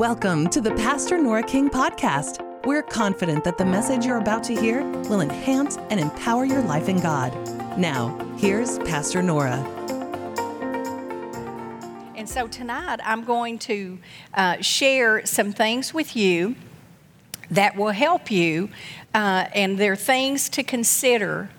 Welcome to the Pastor Nora King podcast. We're confident that the message you're about to hear will enhance and empower your life in God. Now, here's Pastor Nora. And so tonight I'm going to uh, share some things with you that will help you, uh, and they're things to consider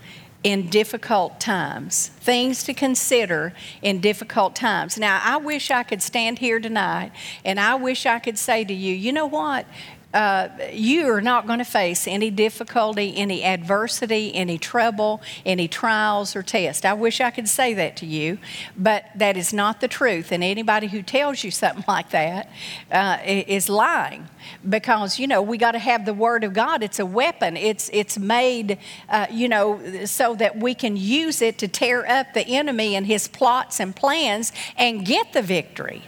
in difficult times. Things to consider in difficult times. Now, I wish I could stand here tonight and I wish I could say to you, you know what? Uh, you are not going to face any difficulty, any adversity, any trouble, any trials or tests. I wish I could say that to you, but that is not the truth. And anybody who tells you something like that uh, is lying because you know we got to have the word of god it's a weapon it's it's made uh, you know so that we can use it to tear up the enemy and his plots and plans and get the victory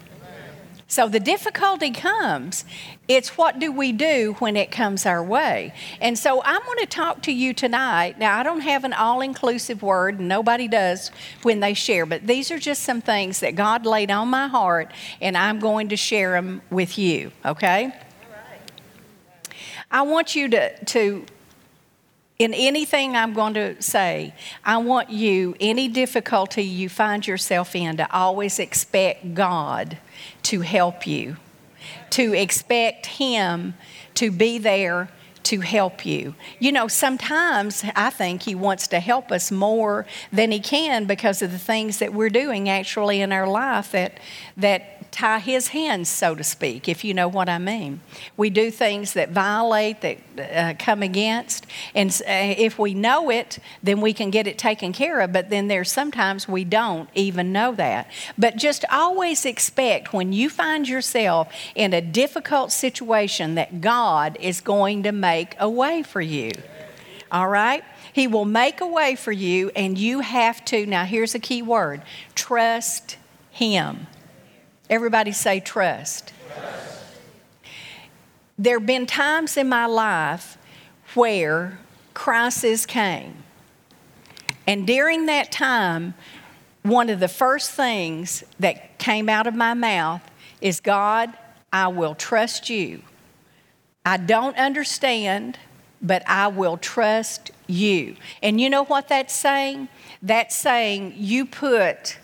so the difficulty comes. It's what do we do when it comes our way? And so I'm going to talk to you tonight. Now, I don't have an all inclusive word, nobody does when they share, but these are just some things that God laid on my heart, and I'm going to share them with you, okay? All right. I want you to, to in anything I'm going to say, I want you, any difficulty you find yourself in, to always expect God to help you, to expect Him to be there to help you. You know, sometimes I think He wants to help us more than He can because of the things that we're doing actually in our life that, that tie his hands, so to speak, if you know what I mean. We do things that violate, that uh, come against, and uh, if we know it, then we can get it taken care of, but then there's sometimes we don't even know that. But just always expect when you find yourself in a difficult situation that God is going to make a way for you. All right? He will make a way for you, and you have to, now here's a key word trust Him. Everybody say trust. trust. There have been times in my life where crisis came. And during that time, one of the first things that came out of my mouth is God, I will trust you. I don't understand, but I will trust you. And you know what that's saying? That's saying you put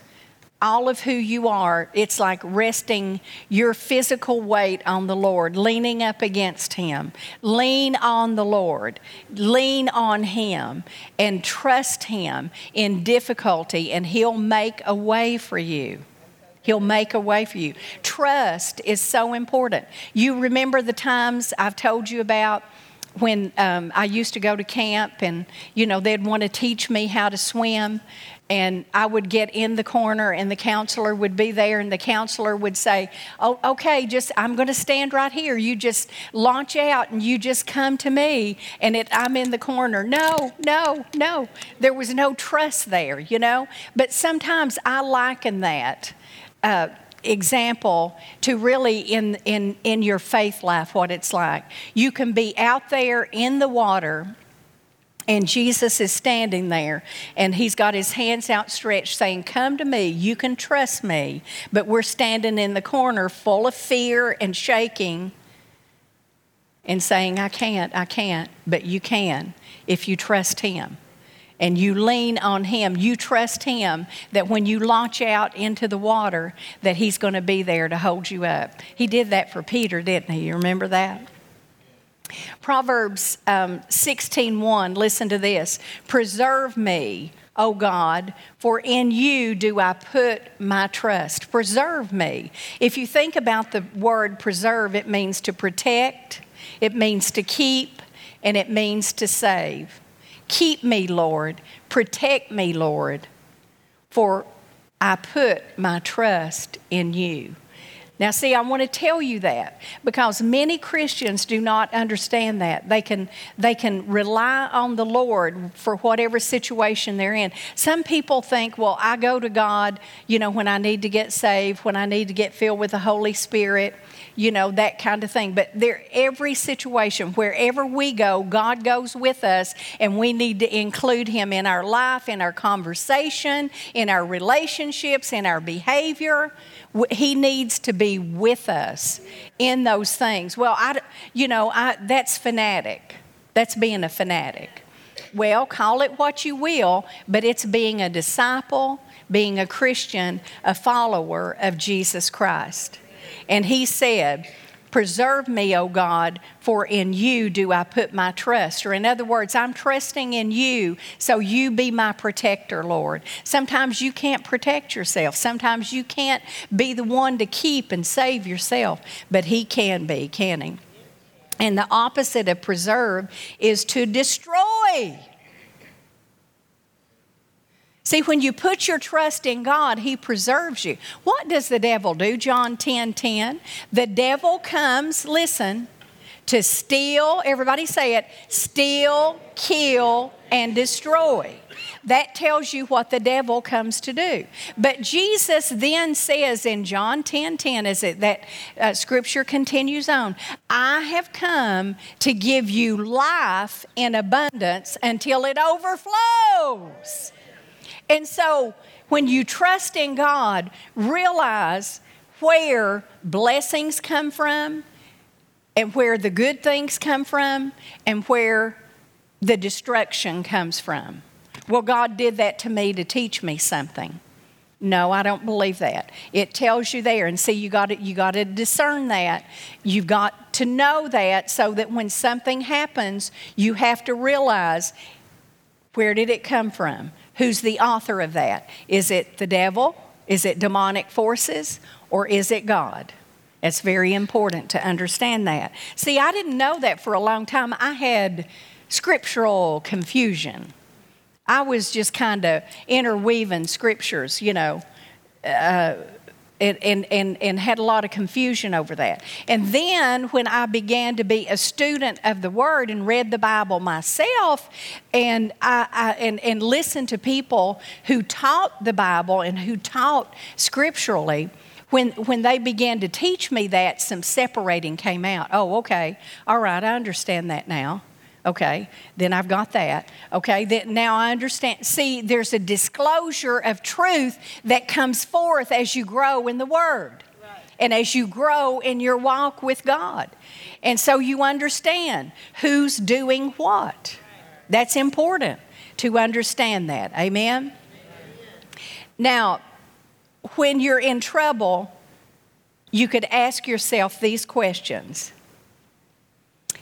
all of who you are, it's like resting your physical weight on the Lord, leaning up against Him. Lean on the Lord, lean on Him, and trust Him in difficulty, and He'll make a way for you. He'll make a way for you. Trust is so important. You remember the times I've told you about when um, I used to go to camp and, you know, they'd want to teach me how to swim and I would get in the corner, and the counselor would be there, and the counselor would say, Oh, okay, just I'm going to stand right here. You just launch out and you just come to me. And it, I'm in the corner. No, no, no. There was no trust there, you know? But sometimes I liken that. Uh, example to really in, in, in your faith life what it's like. You can be out there in the water and Jesus is standing there and he's got his hands outstretched saying, Come to me, you can trust me. But we're standing in the corner full of fear and shaking and saying, I can't, I can't. But you can if you trust him. And you lean on him. You trust him that when you launch out into the water that he's going to be there to hold you up. He did that for peter didn't he? You remember that Proverbs um, 16:1, listen to this. Preserve me, O God, for in you do I put my trust. Preserve me. If you think about the word preserve, it means to protect, it means to keep, and it means to save. Keep me, Lord. Protect me, Lord, for I put my trust in you. Now, see, I want to tell you that because many Christians do not understand that. They can, they can rely on the Lord for whatever situation they're in. Some people think, well, I go to God, you know, when I need to get saved, when I need to get filled with the Holy Spirit, you know, that kind of thing. But there, every situation, wherever we go, God goes with us, and we need to include Him in our life, in our conversation, in our relationships, in our behavior. He needs to be with us in those things. Well, I, you know, I, that's fanatic. That's being a fanatic. Well, call it what you will, but it's being a disciple, being a Christian, a follower of Jesus Christ. And he said, Preserve me, O God, for in you do I put my trust. Or, in other words, I'm trusting in you, so you be my protector, Lord. Sometimes you can't protect yourself, sometimes you can't be the one to keep and save yourself, but He can be, can He? And the opposite of preserve is to destroy. See, when you put your trust in God, He preserves you. What does the devil do? John 10 10. The devil comes, listen, to steal, everybody say it, steal, kill, and destroy. That tells you what the devil comes to do. But Jesus then says in John 10 10, as it, that uh, scripture continues on, I have come to give you life in abundance until it overflows. And so when you trust in God, realize where blessings come from and where the good things come from and where the destruction comes from. Well, God did that to me to teach me something. No, I don't believe that. It tells you there, and see, you got to, you got to discern that. You've got to know that so that when something happens, you have to realize where did it come from? Who's the author of that? Is it the devil? Is it demonic forces? Or is it God? It's very important to understand that. See, I didn't know that for a long time. I had scriptural confusion. I was just kind of interweaving scriptures, you know. Uh, and, and, and, and had a lot of confusion over that. And then when I began to be a student of the Word and read the Bible myself and, I, I, and, and listened to people who taught the Bible and who taught scripturally, when, when they began to teach me that, some separating came out. Oh, okay. All right, I understand that now. Okay, then I've got that. Okay, then now I understand. See, there's a disclosure of truth that comes forth as you grow in the Word and as you grow in your walk with God. And so you understand who's doing what. That's important to understand that. Amen? Now, when you're in trouble, you could ask yourself these questions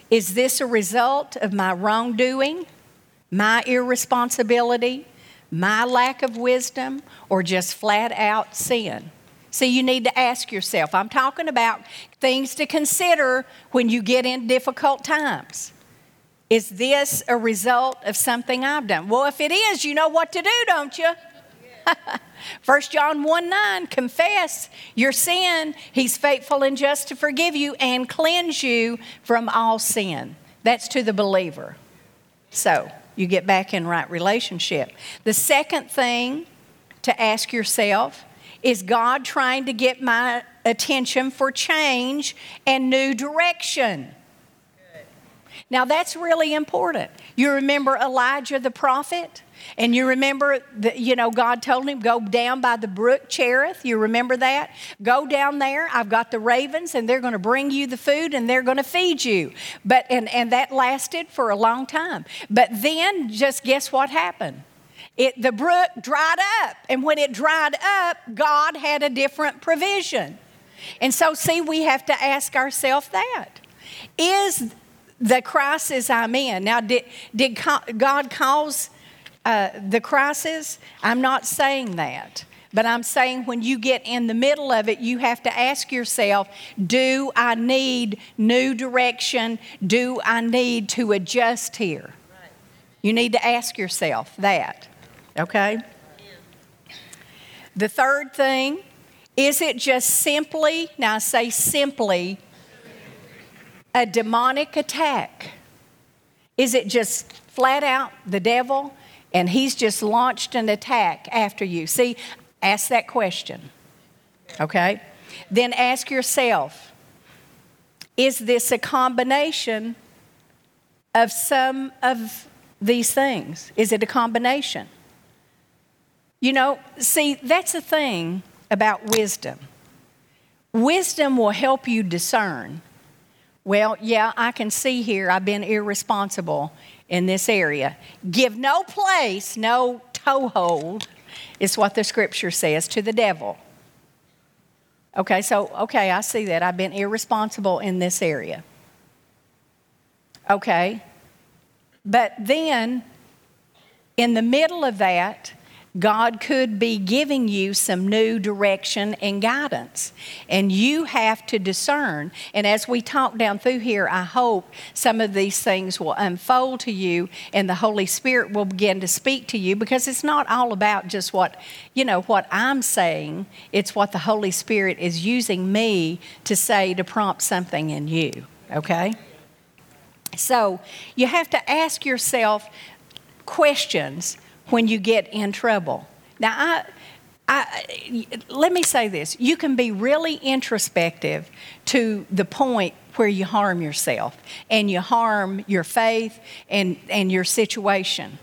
is this a result of my wrongdoing, my irresponsibility, my lack of wisdom, or just flat out sin? See, you need to ask yourself. I'm talking about things to consider when you get in difficult times. Is this a result of something I've done? Well, if it is, you know what to do, don't you? 1 John 1 9, confess your sin. He's faithful and just to forgive you and cleanse you from all sin. That's to the believer. So you get back in right relationship. The second thing to ask yourself is God trying to get my attention for change and new direction? Good. Now that's really important. You remember Elijah the prophet? And you remember, that, you know, God told him, go down by the brook Cherith. You remember that? Go down there. I've got the ravens, and they're going to bring you the food, and they're going to feed you. But, and, and that lasted for a long time. But then, just guess what happened? It, the brook dried up. And when it dried up, God had a different provision. And so, see, we have to ask ourselves that. Is the crisis I'm in, now, did, did God cause uh, the crisis, I'm not saying that. But I'm saying when you get in the middle of it, you have to ask yourself do I need new direction? Do I need to adjust here? You need to ask yourself that, okay? The third thing is it just simply, now I say simply, a demonic attack? Is it just flat out the devil and he's just launched an attack after you. See, ask that question. Okay? Then ask yourself is this a combination of some of these things? Is it a combination? You know, see, that's the thing about wisdom. Wisdom will help you discern. Well, yeah, I can see here I've been irresponsible in this area. Give no place, no toehold, is what the scripture says to the devil. Okay, so, okay, I see that. I've been irresponsible in this area. Okay. But then, in the middle of that, God could be giving you some new direction and guidance. And you have to discern. And as we talk down through here, I hope some of these things will unfold to you and the Holy Spirit will begin to speak to you because it's not all about just what, you know, what I'm saying. It's what the Holy Spirit is using me to say to prompt something in you. Okay? So you have to ask yourself questions when you get in trouble. Now, I, I, let me say this you can be really introspective to the point where you harm yourself and you harm your faith and, and your situation.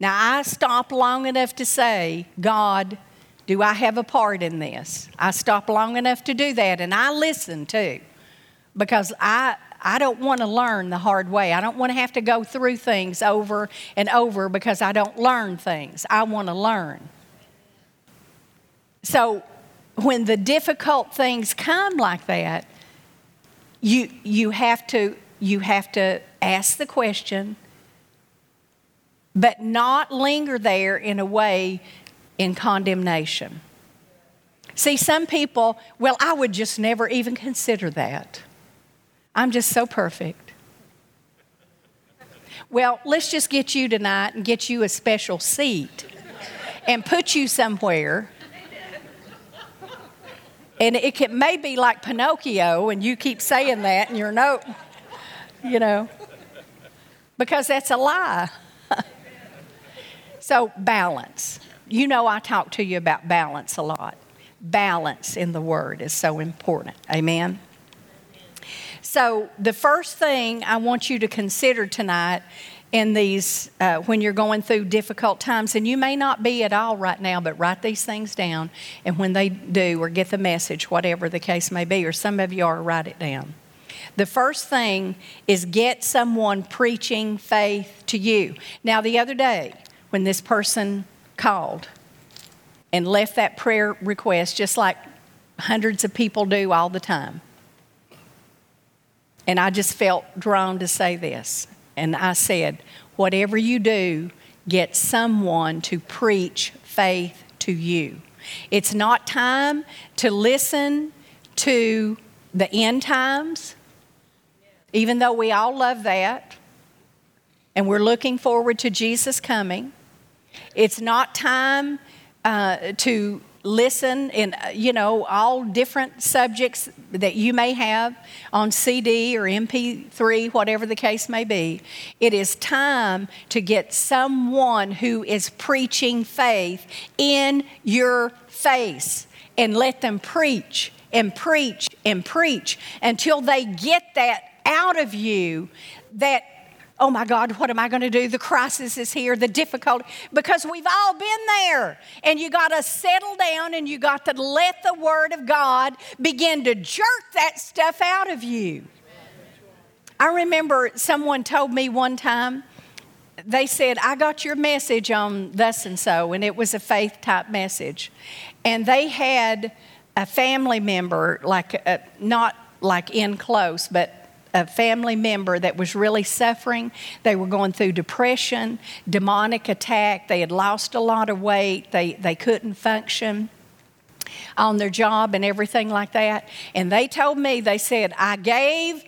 Now, I stop long enough to say, God, do I have a part in this? I stop long enough to do that and I listen too because I, I don't want to learn the hard way. I don't want to have to go through things over and over because I don't learn things. I want to learn. So when the difficult things come like that, you, you, have, to, you have to ask the question, but not linger there in a way in condemnation. See, some people, well, I would just never even consider that. I'm just so perfect. Well, let's just get you tonight and get you a special seat and put you somewhere. And it can, may be like Pinocchio, and you keep saying that in your note, you know, because that's a lie. so, balance. You know, I talk to you about balance a lot. Balance in the Word is so important. Amen. So, the first thing I want you to consider tonight in these, uh, when you're going through difficult times, and you may not be at all right now, but write these things down. And when they do, or get the message, whatever the case may be, or some of you are, write it down. The first thing is get someone preaching faith to you. Now, the other day, when this person called and left that prayer request, just like hundreds of people do all the time, and I just felt drawn to say this. And I said, whatever you do, get someone to preach faith to you. It's not time to listen to the end times, even though we all love that, and we're looking forward to Jesus coming. It's not time uh, to listen in, uh, you know, all different subjects that you may have on CD or MP3, whatever the case may be. It is time to get someone who is preaching faith in your face and let them preach and preach and preach until they get that out of you that oh my God, what am I going to do? The crisis is here, the difficulty, because we've all been there. And you got to settle down and you got to let the Word of God begin to jerk that stuff out of you. I remember someone told me one time, they said, I got your message on thus and so, and it was a faith type message. And they had a family member, like a, uh, not like in close, but a family member that was really suffering. They were going through depression, demonic attack. They had lost a lot of weight. They, they couldn't function on their job and everything like that. And they told me, they said, I gave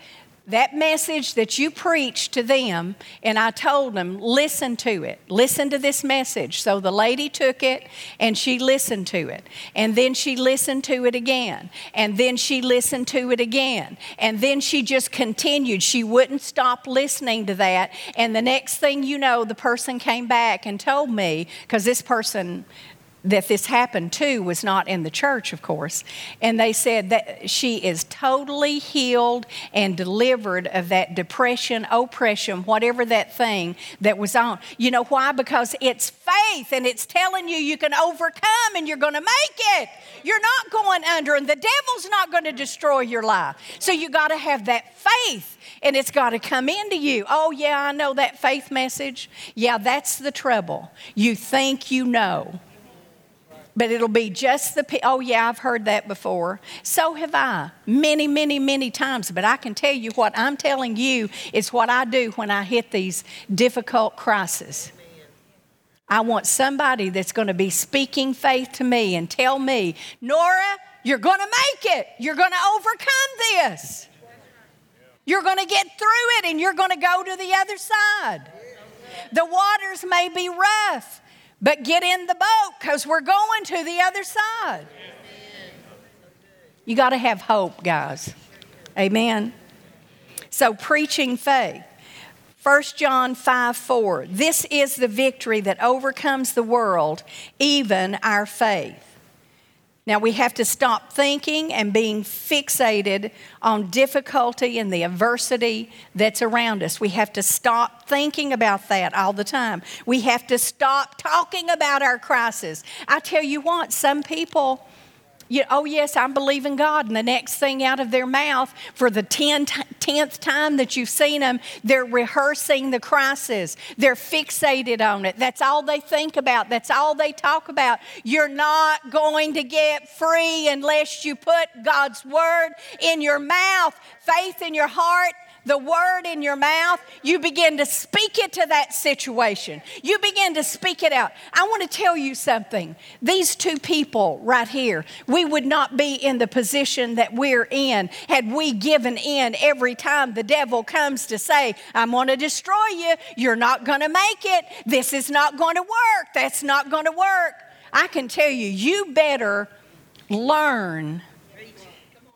that message that you preached to them, and I told them, listen to it. Listen to this message. So the lady took it and she listened to it. And then she listened to it again. And then she listened to it again. And then she just continued. She wouldn't stop listening to that. And the next thing you know, the person came back and told me, because this person that this happened to was not in the church, of course. And they said that she is totally healed and delivered of that depression, oppression, whatever that thing that was on. You know why? Because it's faith and it's telling you you can overcome and you're going to make it. You're not going under, and the devil's not going to destroy your life. So you got to have that faith and it's got to come into you. Oh, yeah, I know that faith message. Yeah, that's the trouble. You think you know but it'll be just the, oh yeah, I've heard that before. So have I, many, many, many times. But I can tell you what I'm telling you is what I do when I hit these difficult crises. I want somebody that's going to be speaking faith to me and tell me, Nora, you're going to make it. You're going to overcome this. You're going to get through it and you're going to go to the other side. The waters may be rough, but get in the boat because we're going to the other side. You got to have hope, guys. Amen. So, preaching faith. 1 John 5 4. This is the victory that overcomes the world, even our faith. Now we have to stop thinking and being fixated on difficulty and the adversity that's around us. We have to stop thinking about that all the time. We have to stop talking about our crisis. I tell you what, some people you, oh, yes, I'm believing God. And the next thing out of their mouth, for the tenth time that you've seen them, they're rehearsing the crisis. They're fixated on it. That's all they think about. That's all they talk about. You're not going to get free unless you put God's word in your mouth, faith in your heart, the word in your mouth, you begin to speak it to that situation. You begin to speak it out. I want to tell you something. These two people right here, we would not be in the position that we're in had we given in every time the devil comes to say, I'm going to destroy you. You're not going to make it. This is not going to work. That's not going to work. I can tell you, you better learn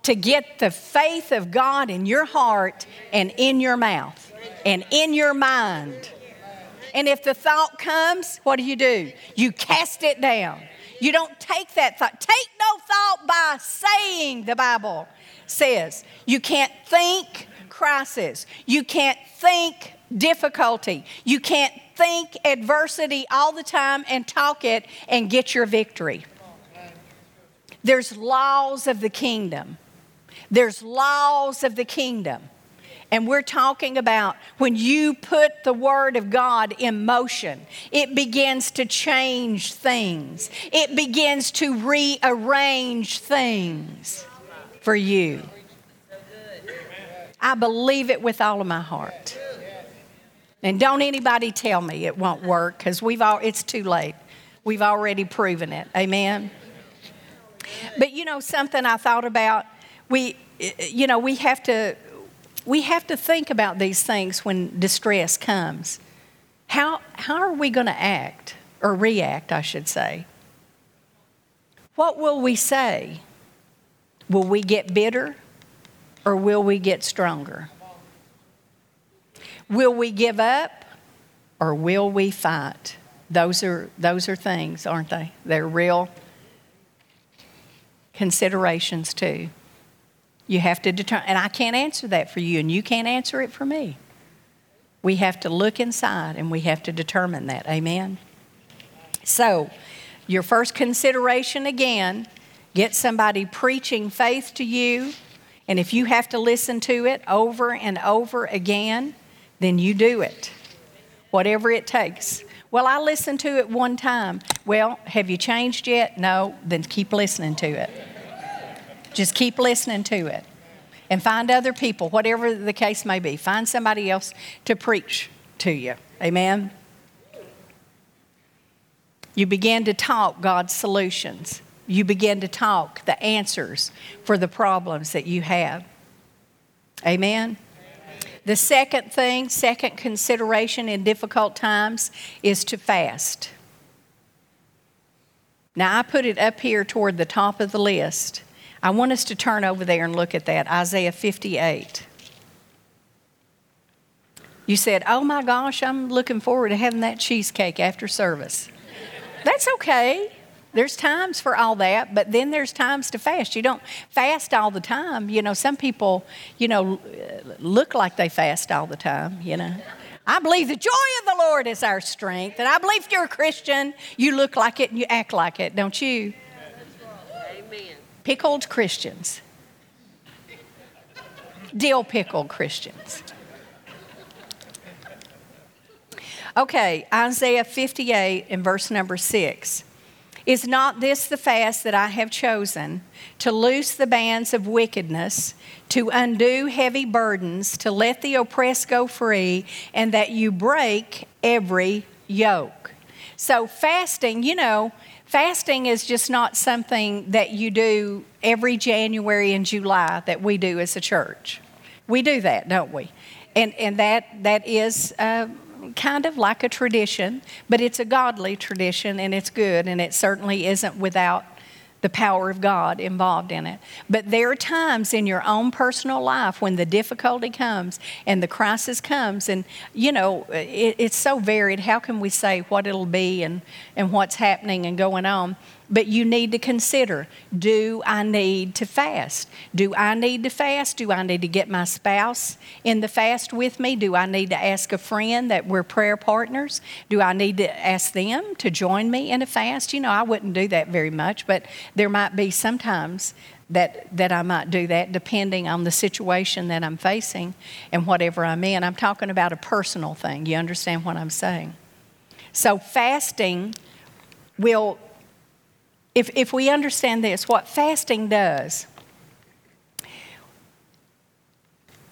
to get the faith of God in your heart and in your mouth and in your mind. And if the thought comes, what do you do? You cast it down. You don't take that thought. Take no thought by saying, the Bible says. You can't think crisis. You can't think difficulty. You can't think adversity all the time and talk it and get your victory. There's laws of the kingdom. There's laws of the kingdom. And we're talking about when you put the Word of God in motion, it begins to change things, it begins to rearrange things for you. I believe it with all of my heart. And don't anybody tell me it won't work because we've all, it's too late. We've already proven it. Amen. But you know something I thought about we, you know, we have to, we have to think about these things when distress comes. How, how are we going to act, or react, I should say? What will we say? Will we get bitter, or will we get stronger? Will we give up, or will we fight? Those are, those are things, aren't they? They're real considerations, too. You have to determine, and I can't answer that for you, and you can't answer it for me. We have to look inside and we have to determine that. Amen? So, your first consideration again get somebody preaching faith to you, and if you have to listen to it over and over again, then you do it, whatever it takes. Well, I listened to it one time. Well, have you changed yet? No, then keep listening to it. Just keep listening to it and find other people, whatever the case may be. Find somebody else to preach to you. Amen? You begin to talk God's solutions. You begin to talk the answers for the problems that you have. Amen? The second thing, second consideration in difficult times is to fast. Now, I put it up here toward the top of the list. I want us to turn over there and look at that Isaiah 58. You said, Oh my gosh, I'm looking forward to having that cheesecake after service. That's okay. There's times for all that, but then there's times to fast. You don't fast all the time. You know, some people, you know, look like they fast all the time, you know. I believe the joy of the Lord is our strength. And I believe if you're a Christian, you look like it and you act like it, don't you? Amen. Pickled Christians. Dill pickled Christians. Okay, Isaiah 58 and verse number 6. Is not this the fast that I have chosen to loose the bands of wickedness, to undo heavy burdens, to let the oppressed go free, and that you break every yoke? So, fasting, you know, fasting is just not something that you do every January and July that we do as a church. We do that, don't we? And, and that, that is. Uh, kind of like a tradition, but it's a godly tradition and it's good, and it certainly isn't without the power of God involved in it. But there are times in your own personal life when the difficulty comes and the crisis comes, and you know, it, it's so varied. How can we say what it'll be and, and what's happening and going on? But you need to consider do I need to fast? Do I need to fast? Do I need to get my spouse in the fast with me? Do I need to ask a friend that we're prayer partners? Do I need to ask them to join me in a fast? You know, I wouldn't do that very much, but there might be sometimes that, that I might do that depending on the situation that I'm facing and whatever I'm in. I'm talking about a personal thing. You understand what I'm saying? So, fasting will if, if we understand this, what fasting does,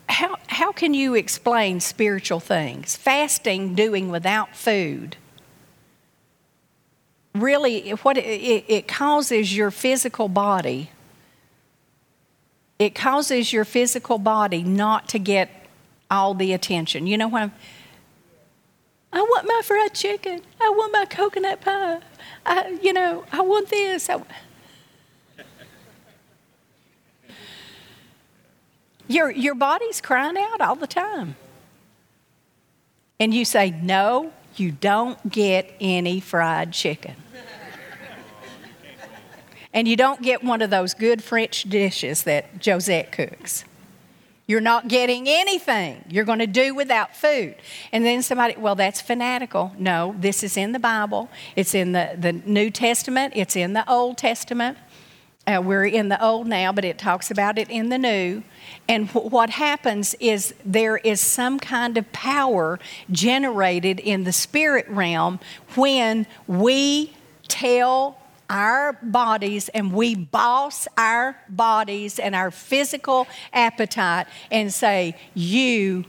how, how can you explain spiritual things? Fasting, doing without food, really, what it, it causes your physical body, it causes your physical body not to get all the attention. You know what I'm, I want my fried chicken. I want my coconut pie. I, you know, I want this. I, your, your body's crying out all the time. And you say, No, you don't get any fried chicken. and you don't get one of those good French dishes that Josette cooks. You're not getting anything. You're going to do without food. And then somebody, well, that's fanatical. No, this is in the Bible. It's in the, the New Testament, it's in the Old Testament. Uh, we're in the Old now, but it talks about it in the New. And w- what happens is there is some kind of power generated in the spirit realm when we tell our bodies and we boss our bodies and our physical appetite and say, You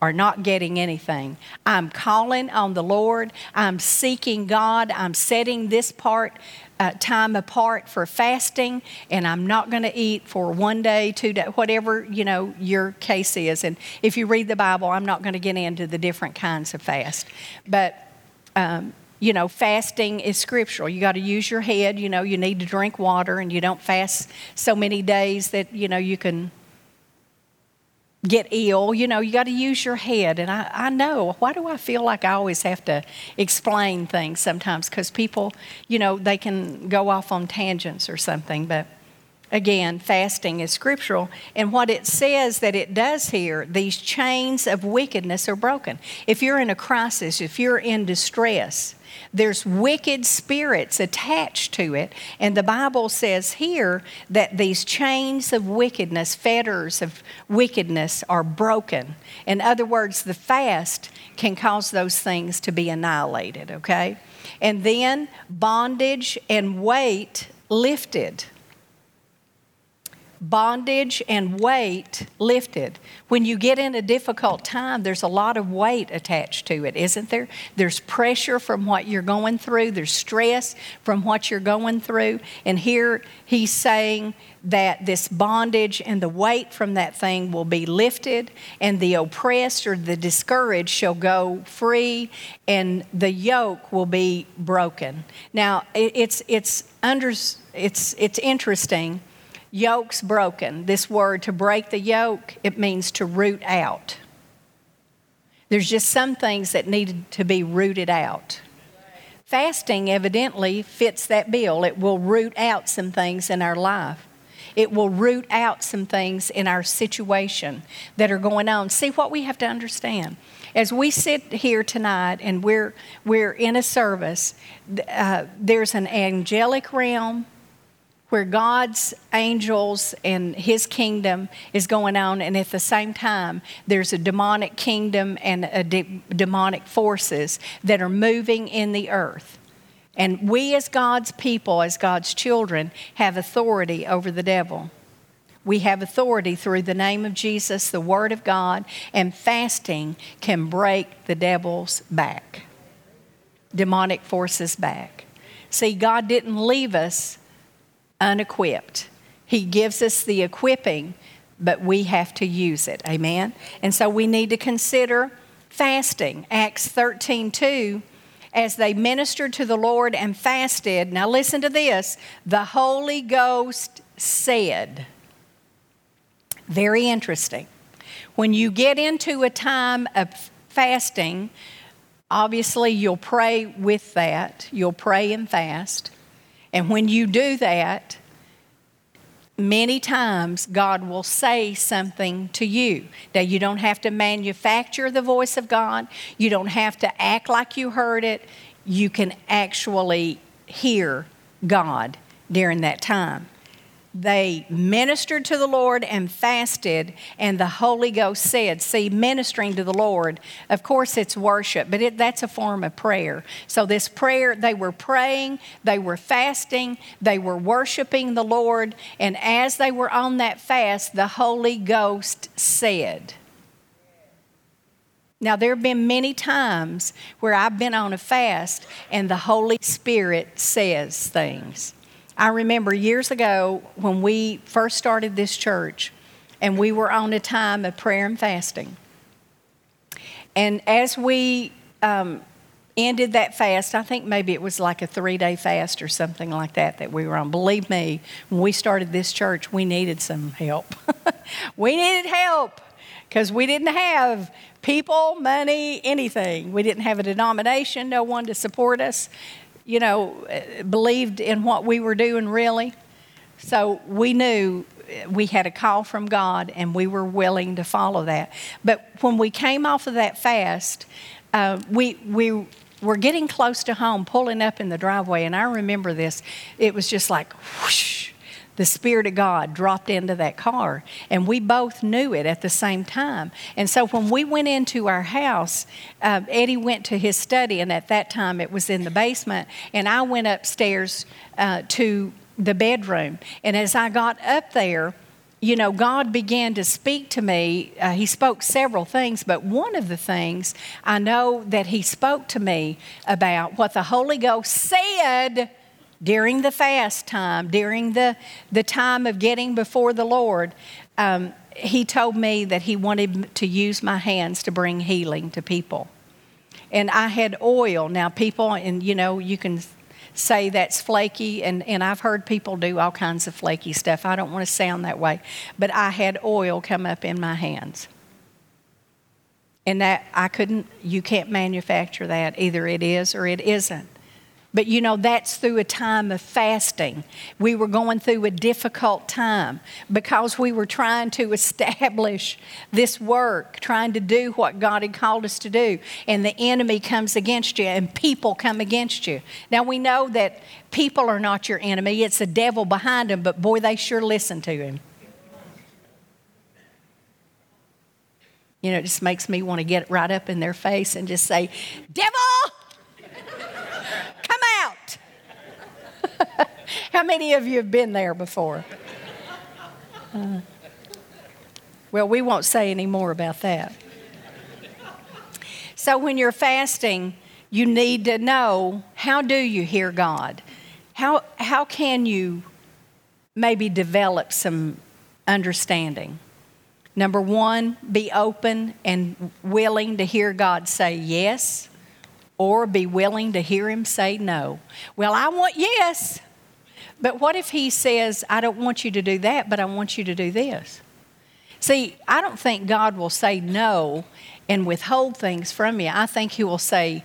are not getting anything. I'm calling on the Lord. I'm seeking God. I'm setting this part. Uh, time apart for fasting, and I'm not going to eat for one day, two days, whatever you know your case is. And if you read the Bible, I'm not going to get into the different kinds of fast, but um, you know, fasting is scriptural. You got to use your head. You know, you need to drink water, and you don't fast so many days that, you know, you can get ill. You know, you got to use your head. And I, I know, why do I feel like I always have to explain things sometimes? Because people, you know, they can go off on tangents or something. But again, fasting is scriptural. And what it says that it does here, these chains of wickedness are broken. If you're in a crisis, if you're in distress, there's wicked spirits attached to it. And the Bible says here that these chains of wickedness, fetters of wickedness, are broken. In other words, the fast can cause those things to be annihilated, okay? And then bondage and weight lifted bondage and weight lifted. When you get in a difficult time, there's a lot of weight attached to it, isn't there? There's pressure from what you're going through, there's stress from what you're going through. And here he's saying that this bondage and the weight from that thing will be lifted, and the oppressed or the discouraged shall go free, and the yoke will be broken. Now, it's, it's, under, it's, it's interesting Yokes broken. This word to break the yoke, it means to root out. There's just some things that needed to be rooted out. fasting evidently fits that bill. It will root out some things in our life. It will root out some things in our situation that are going on. See what we have to understand. As we sit here tonight and we're, we're in a service, uh, there's an angelic realm where God's angels and His kingdom is going on, and at the same time, there's a demonic kingdom and de- demonic forces that are moving in the earth. And we, as God's people, as God's children, have authority over the devil. We have authority through the name of Jesus, the Word of God, and fasting can break the devil's back, demonic forces back. See, God didn't leave us unequipped. He gives us the equipping, but we have to use it. Amen? And so we need to consider fasting. Acts 13 2, as they ministered to the Lord and fasted, now listen to this the Holy Ghost said, very interesting. When you get into a time of fasting, obviously you'll pray with that, you'll pray and fast. And when you do that, many times God will say something to you. Now, you don't have to manufacture the voice of God, you don't have to act like you heard it. You can actually hear God during that time they ministered to the Lord and fasted, and the Holy Ghost said, See, ministering to the Lord, of course it's worship, but it, that's a form of prayer. So, this prayer, they were praying, they were fasting, they were worshiping the Lord, and as they were on that fast, the Holy Ghost said, now, there have been many times where I've been on a fast and the Holy Spirit says things. I remember years ago when we first started this church and we were on a time of prayer and fasting. And as we um, ended that fast, I think maybe it was like a three day fast or something like that that we were on. Believe me, when we started this church, we needed some help. we needed help because we didn't have people, money, anything. We didn't have a denomination, no one to support us you know, believed in what we were doing really. So we knew we had a call from God and we were willing to follow that. But when we came off of that fast, uh, we, we were getting close to home, pulling up in the driveway, and I remember this. It was just like whoosh the Spirit of God dropped into that car. And we both knew it at the same time. And so when we went into our house, uh, Eddie went to his study, and at that time it was in the basement. And I went upstairs uh, to the bedroom. And as I got up there, you know, God began to speak to me. Uh, he spoke several things, but one of the things I know that He spoke to me about what the Holy Ghost said during the fast time, during the, the time of getting before the Lord, um, he told me that he wanted to use my hands to bring healing to people. And I had oil. Now, people, and you know, you can say that's flaky, and, and I've heard people do all kinds of flaky stuff. I don't want to sound that way. But I had oil come up in my hands. And that I couldn't, you can't manufacture that. Either it is or it isn't. But you know, that's through a time of fasting. We were going through a difficult time because we were trying to establish this work, trying to do what God had called us to do. And the enemy comes against you and people come against you. Now, we know that people are not your enemy, it's the devil behind them, but boy, they sure listen to him. You know, it just makes me want to get right up in their face and just say, Devil! How many of you have been there before? Uh, well, we won't say any more about that. So, when you're fasting, you need to know how do you hear God? How, how can you maybe develop some understanding? Number one, be open and willing to hear God say yes, or be willing to hear Him say no. Well, I want yes. But what if he says, I don't want you to do that, but I want you to do this? See, I don't think God will say no and withhold things from you. I think he will say,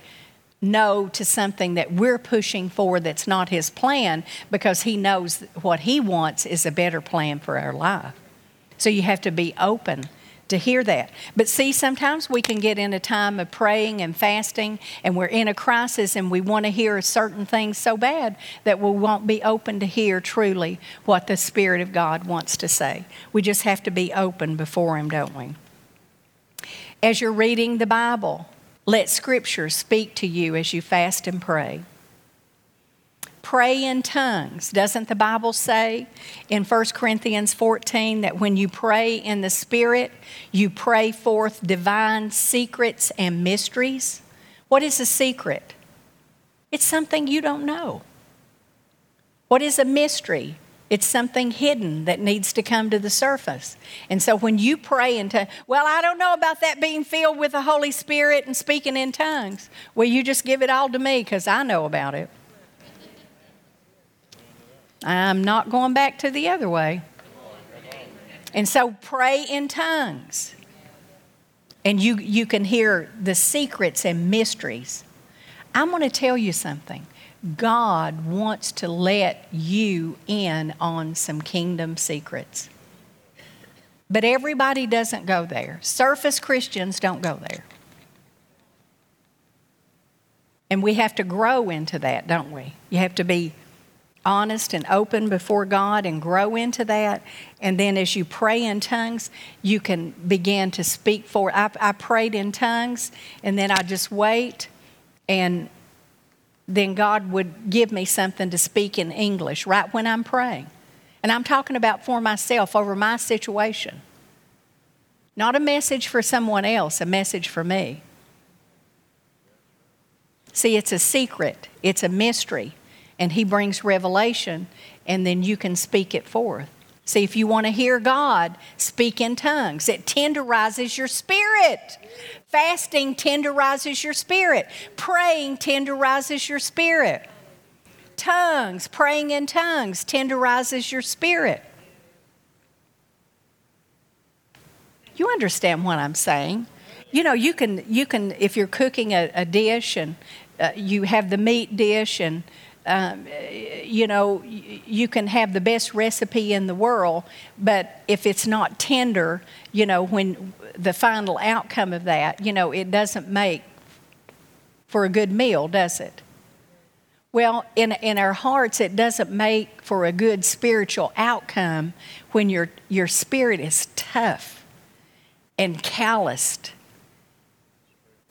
no to something that we're pushing for that's not His plan because He knows what He wants is a better plan for our life. So you have to be open to hear that. But see, sometimes we can get in a time of praying and fasting, and we're in a crisis and we want to hear certain things so bad that we won't be open to hear truly what the Spirit of God wants to say. We just have to be open before Him, don't we? As you're reading the Bible, let Scripture speak to you as you fast and pray. Pray in tongues. Doesn't the Bible say in 1 Corinthians 14 that when you pray in the Spirit, you pray forth divine secrets and mysteries? What is a secret? It's something you don't know. What is a mystery? It's something hidden that needs to come to the surface. And so when you pray into, well, I don't know about that being filled with the Holy Spirit and speaking in tongues. Well, you just give it all to me because I know about it. I'm not going back to the other way. And so pray in tongues. And you, you can hear the secrets and mysteries. I'm going to tell you something. God wants to let you in on some kingdom secrets. But everybody doesn't go there. Surface Christians don't go there. And we have to grow into that, don't we? You have to be honest and open before God and grow into that. And then as you pray in tongues, you can begin to speak for. I, I prayed in tongues, and then I just wait and then God would give me something to speak in English right when I'm praying. And I'm talking about for myself over my situation. Not a message for someone else, a message for me. See, it's a secret, it's a mystery, and He brings revelation, and then you can speak it forth. See, if you want to hear God, speak in tongues. It tenderizes your spirit. Fasting tenderizes your spirit. Praying tenderizes your spirit. Tongues, praying in tongues, tenderizes your spirit. You understand what I'm saying? You know, you can, you can if you're cooking a, a dish and uh, you have the meat dish and um, you know, you can have the best recipe in the world, but if it's not tender, you know, when the final outcome of that, you know, it doesn't make for a good meal, does it? Well, in, in our hearts, it doesn't make for a good spiritual outcome when your, your spirit is tough and calloused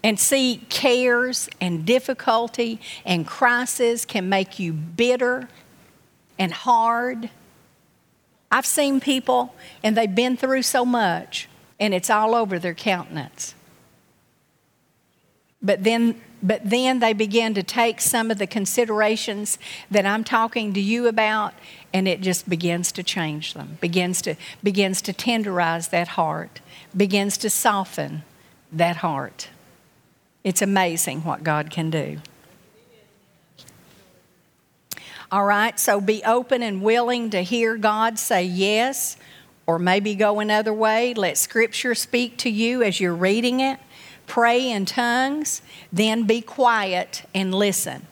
and see, cares and difficulty and crisis can make you bitter and hard. I've seen people and they've been through so much and it's all over their countenance. But then, but then they begin to take some of the considerations that I'm talking to you about and it just begins to change them, begins to, begins to tenderize that heart, begins to soften that heart. It's amazing what God can do. All right, so be open and willing to hear God say yes or maybe go another way. Let Scripture speak to you as you're reading it. Pray in tongues, then be quiet and listen.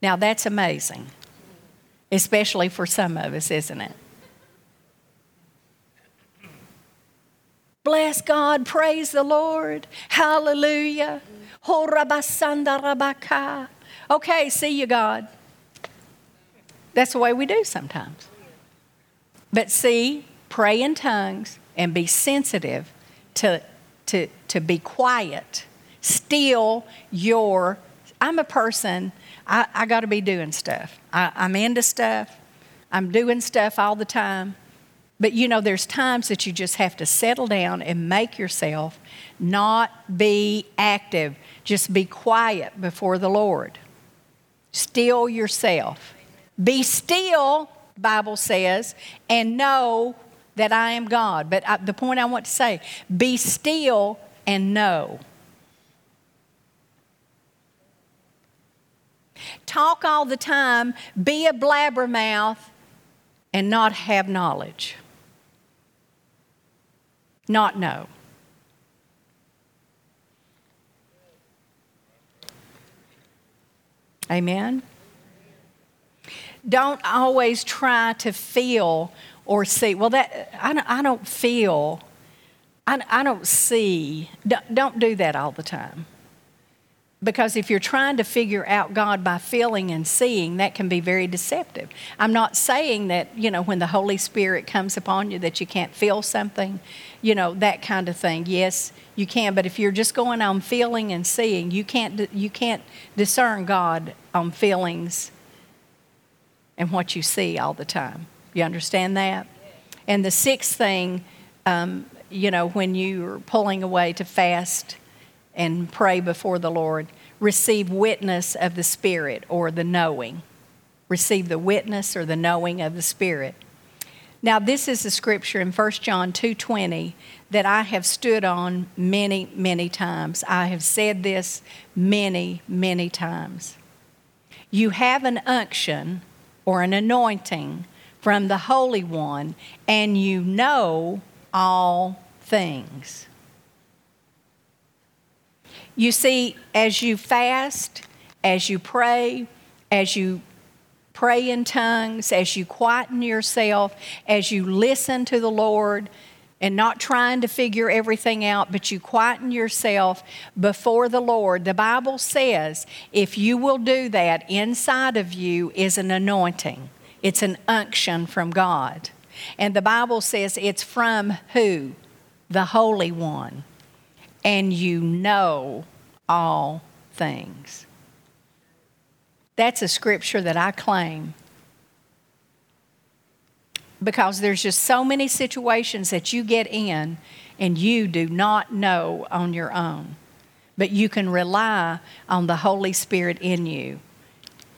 Now, that's amazing, especially for some of us, isn't it? Bless God, praise the Lord, hallelujah. Okay, see you, God. That's the way we do sometimes. But see, pray in tongues and be sensitive to, to, to be quiet. Still your, I'm a person, I, I got to be doing stuff. I, I'm into stuff, I'm doing stuff all the time. But you know, there's times that you just have to settle down and make yourself not be active. Just be quiet before the Lord. Still yourself. Be still, Bible says, and know that I am God. But I, the point I want to say, be still and know. Talk all the time, be a blabbermouth, and not have knowledge not know. Amen? Don't always try to feel or see. Well, that I don't, I don't feel, I, I don't see. Don't, don't do that all the time. Because if you're trying to figure out God by feeling and seeing, that can be very deceptive. I'm not saying that, you know, when the Holy Spirit comes upon you that you can't feel something, you know, that kind of thing. Yes, you can, but if you're just going on feeling and seeing, you can't you can't discern God on feelings and what you see all the time. You understand that? And the sixth thing, um, you know, when you're pulling away to fast and pray before the Lord. Receive witness of the Spirit or the knowing. Receive the witness or the knowing of the Spirit. Now this is a scripture in 1 John 2:20 that I have stood on many many times. I have said this many many times. You have an unction or an anointing from the Holy One and you know all things. You see, as you fast, as you pray, as you pray in tongues, as you quieten yourself, as you listen to the Lord, and not trying to figure everything out, but you quieten yourself before the Lord. The Bible says if you will do that, inside of you is an anointing, it's an unction from God. And the Bible says it's from who? The Holy One and you know all things. That's a scripture that I claim because there's just so many situations that you get in and you do not know on your own. But you can rely on the Holy Spirit in you.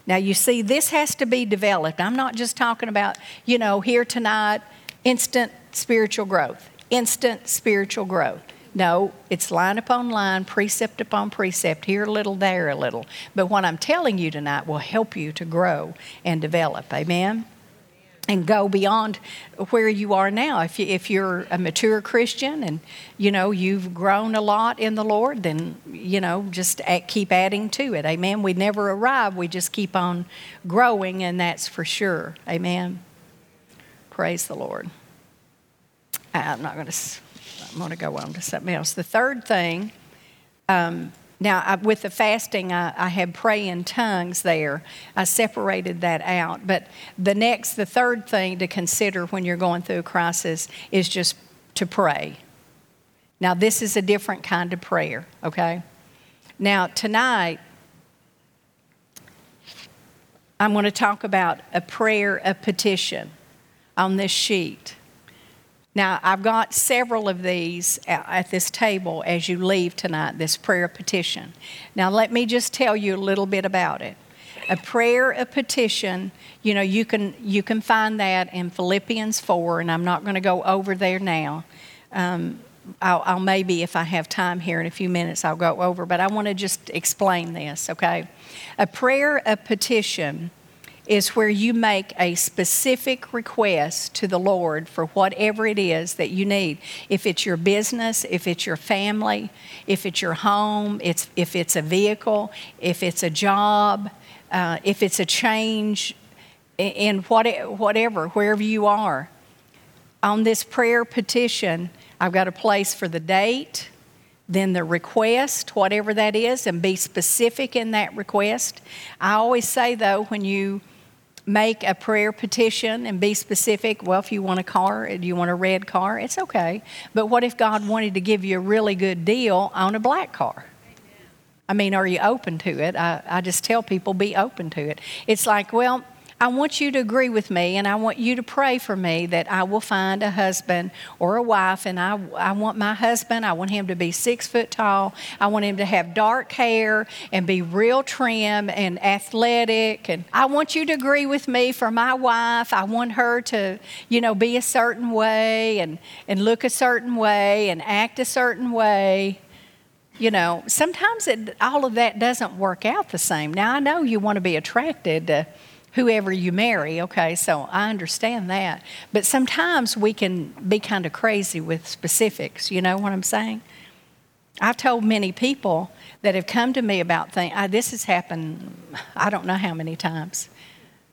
Now, you see, this has to be developed. I'm not just talking about, you know, here tonight, instant spiritual growth, instant spiritual growth. No, it's line upon line, precept upon precept, here a little, there a little. But what I'm telling you tonight will help you to grow and develop. Amen? And go beyond where you are now. If, you, if you're a mature Christian and you know you've grown a lot in the Lord, then you know just add, keep adding to it. Amen. We never arrive; we just keep on growing, and that's for sure. Amen. Praise the Lord. I'm not going to I'm going to go on to something else. The third thing, um, now I, with the fasting, I, I had pray in tongues there. I separated that out. But the next, the third thing to consider when you're going through a crisis is just to pray. Now, this is a different kind of prayer, okay? Now, tonight, I'm going to talk about a prayer, a petition on this sheet. Now, I've got several of these at this table as you leave tonight, this prayer petition. Now, let me just tell you a little bit about it. A prayer, a petition, you know, you can, you can find that in Philippians 4, and I'm not going to go over there now. Um, I'll, I'll, maybe, if I have time here in a few minutes, I'll go over, but I want to just explain this, okay? A prayer, a petition is where you make a specific request to the Lord for whatever it is that you need. If it's your business, if it's your family, if it's your home, it's, if it's a vehicle, if it's a job, uh, if it's a change in what, whatever, wherever you are. On this prayer petition, I've got a place for the date, then the request, whatever that is, and be specific in that request. I always say, though, when you make a prayer petition and be specific. Well, if you want a car, do you want a red car? It's okay. But what if God wanted to give you a really good deal on a black car? I mean, are you open to it? I, I just tell people be open to it. It's like, well, I want you to agree with me and I want you to pray for me that I will find a husband or a wife. And I, I want my husband, I want him to be six foot tall. I want him to have dark hair and be real trim and athletic. And I want you to agree with me for my wife. I want her to, you know, be a certain way and, and look a certain way and act a certain way you know, sometimes it, all of that doesn't work out the same. Now, I know you want to be attracted to whoever you marry, okay, so I understand that. But sometimes we can be kind of crazy with specifics, you know what I'm saying? I've told many people that have come to me about things. this has happened, I don't know how many times,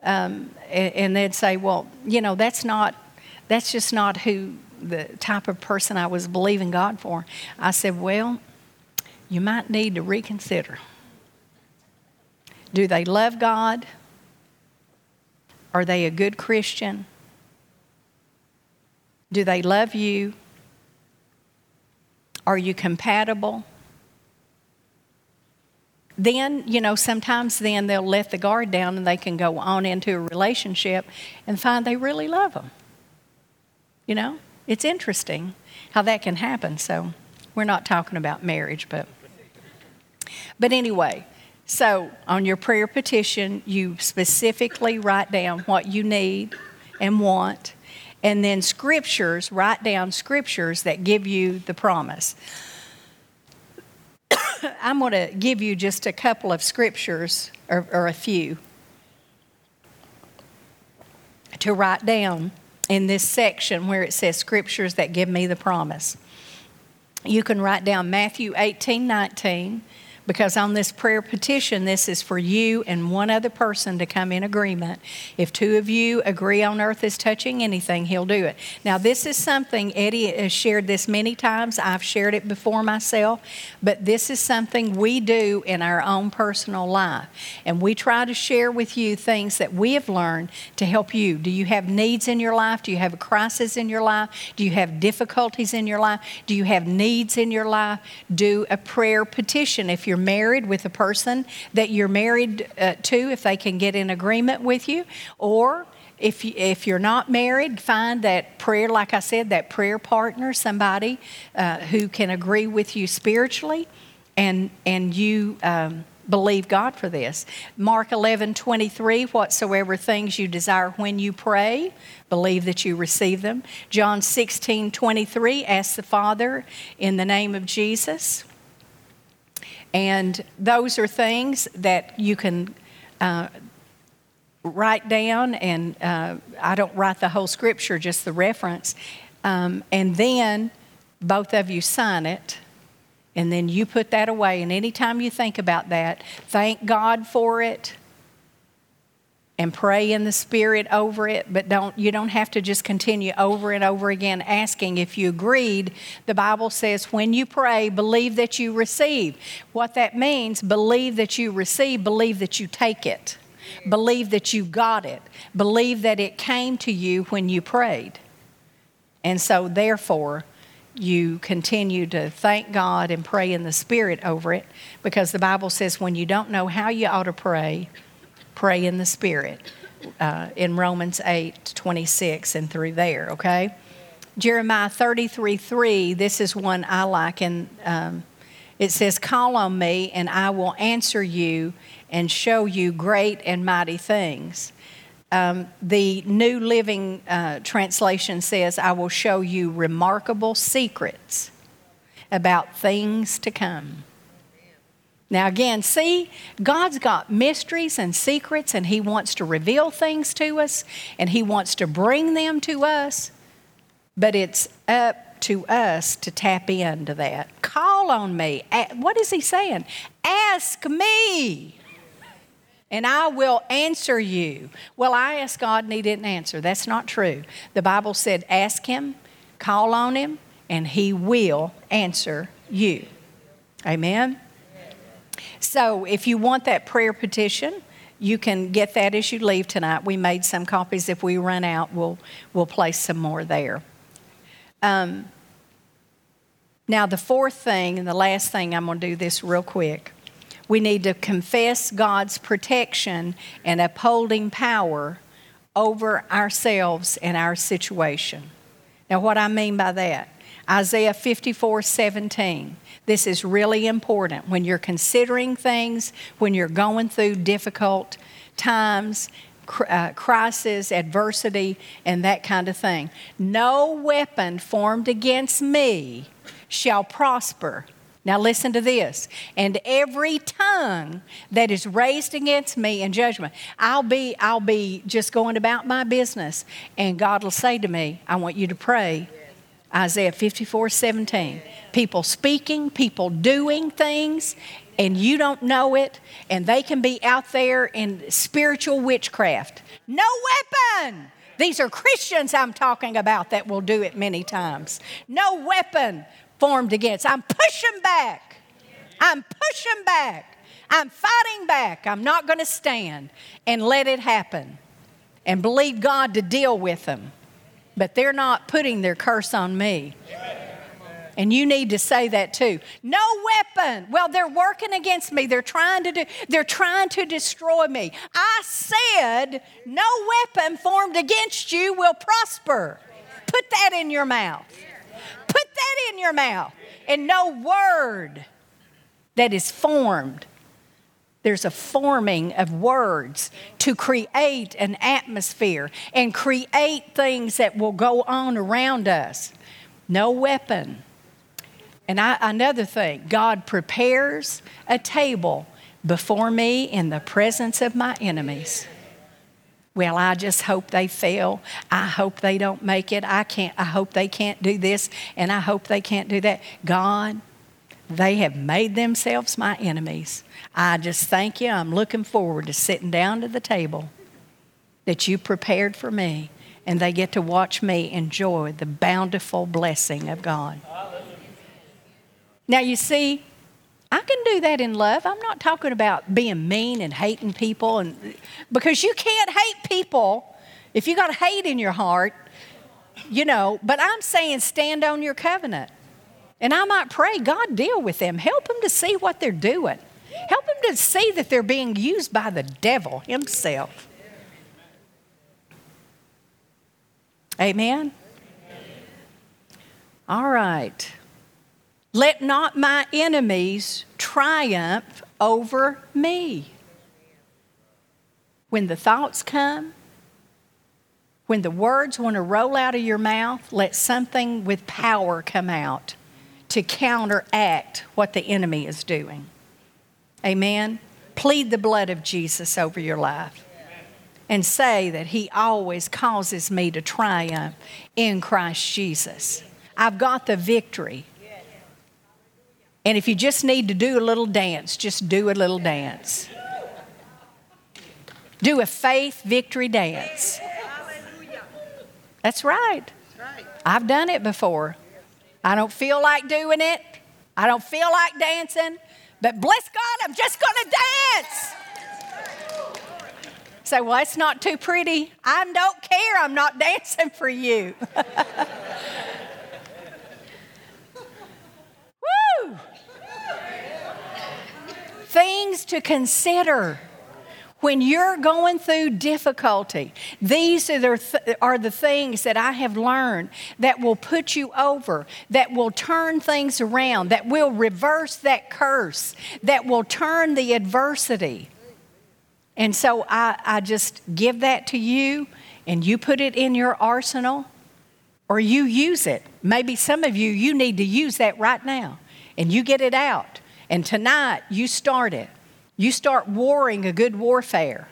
um, and, and they'd say, "Well, you know, that's not, that's just not who the type of person I was believing God for." I said, "Well, you might need to reconsider. Do they love God? Are they a good Christian? Do they love you? Are you compatible? Then, you know, sometimes then they'll let the guard down and they can go on into a relationship and find they really love them. You know, it's interesting how that can happen. So, we're not talking about marriage, but but anyway, so on your prayer petition, you specifically write down what you need and want, and then scriptures, write down scriptures that give you the promise. I'm going to give you just a couple of scriptures, or, or a few, to write down in this section where it says scriptures that give me the promise. You can write down Matthew 18 19 because on this prayer petition, this is for you and one other person to come in agreement. If two of you agree on earth is touching anything, he'll do it. Now, this is something, Eddie has shared this many times. I've shared it before myself, but this is something we do in our own personal life. And we try to share with you things that we have learned to help you. Do you have needs in your life? Do you have a crisis in your life? Do you have difficulties in your life? Do you have needs in your life? Do a prayer petition if you're you're married with a person that you're married uh, to, if they can get in agreement with you, or if, you, if you're not married, find that prayer, like I said, that prayer partner, somebody uh, who can agree with you spiritually, and, and you um, believe God for this. Mark 11 23, whatsoever things you desire when you pray, believe that you receive them. John 16 23, ask the Father in the name of Jesus. And those are things that you can uh, write down, and uh, I don't write the whole scripture, just the reference. Um, and then both of you sign it, and then you put that away. And anytime you think about that, thank God for it and pray in the spirit over it but don't you don't have to just continue over and over again asking. If you agreed the bible says when you pray believe that you receive. What that means believe that you receive believe that you take it. Believe that you got it. Believe that it came to you when you prayed. And so therefore you continue to thank God and pray in the Spirit over it because the Bible says when you don't know how you ought to pray, pray in the Spirit uh, in Romans 8 26 and through there, okay? Jeremiah 33 3, this is one I like, and um, it says, Call on me, and I will answer you and show you great and mighty things. Um, the New Living uh, Translation says, I will show you remarkable secrets about things to come. Now, again, see, God's got mysteries and secrets, and He wants to reveal things to us, and He wants to bring them to us, but it's up to us to tap into that. Call on me. What is He saying? Ask me, and I will answer you. Well, I asked God, and He didn't answer. That's not true. The Bible said, Ask Him, call on Him, and He will answer you. Amen. So if you want that prayer petition, you can get that as you leave tonight. We made some copies. If we run out, we'll, we'll place some more there. Um, now, the fourth thing and the last thing, I'm going to do this real quick. We need to confess God's protection and upholding power over ourselves and our situation. Now, what I mean by that, Isaiah 54 17. This is really important when you're considering things, when you're going through difficult times, uh, crisis, adversity, and that kind of thing. No weapon formed against me shall prosper. Now, listen to this. And every tongue that is raised against me in judgment, I'll be, I'll be just going about my business, and God will say to me, I want you to pray Isaiah 54 17. People speaking, people doing things, and you don't know it, and they can be out there in spiritual witchcraft. No weapon! These are Christians I'm talking about that will do it many times. No weapon formed against. I'm pushing back. I'm pushing back. I'm fighting back. I'm not going to stand and let it happen and believe God to deal with them. But they're not putting their curse on me. And you need to say that too. No weapon. Well, they're working against me. They're trying to do, they're trying to destroy me. I said, no weapon formed against you will prosper. Put that in your mouth. Put that in your mouth. And no word that is formed. There's a forming of words to create an atmosphere and create things that will go on around us. No weapon and I, another thing, God prepares a table before me in the presence of my enemies. Well, I just hope they fail. I hope they don't make it. I can't I hope they can't do this and I hope they can't do that. God, they have made themselves my enemies. I just thank you. I'm looking forward to sitting down to the table that you prepared for me and they get to watch me enjoy the bountiful blessing of God. Now, you see, I can do that in love. I'm not talking about being mean and hating people, and because you can't hate people if you got hate in your heart, you know. But I'm saying stand on your covenant, and I might pray God deal with them, help them to see what they're doing, help them to see that they're being used by the devil himself. Amen. All right. Let not my enemies triumph over me. When the thoughts come, when the words want to roll out of your mouth, let something with power come out to counteract what the enemy is doing. Amen. Plead the blood of Jesus over your life and say that He always causes me to triumph in Christ Jesus. I've got the victory. And if you just need to do a little dance, just do a little dance. Do a faith victory dance. That's right. I've done it before. I don't feel like doing it. I don't feel like dancing. But bless God, I'm just going to dance. Say, well, that's not too pretty. I don't care. I'm not dancing for you. Woo! Things to consider when you're going through difficulty. These are the, th- are the things that I have learned that will put you over, that will turn things around, that will reverse that curse, that will turn the adversity. And so I, I just give that to you, and you put it in your arsenal, or you use it. Maybe some of you, you need to use that right now, and you get it out. And tonight, you start it. You start warring a good warfare.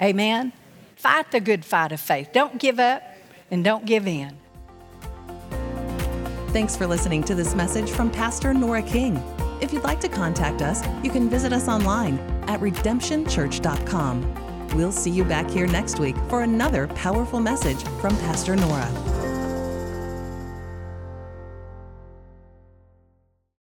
Amen? Fight the good fight of faith. Don't give up and don't give in. Thanks for listening to this message from Pastor Nora King. If you'd like to contact us, you can visit us online at redemptionchurch.com. We'll see you back here next week for another powerful message from Pastor Nora.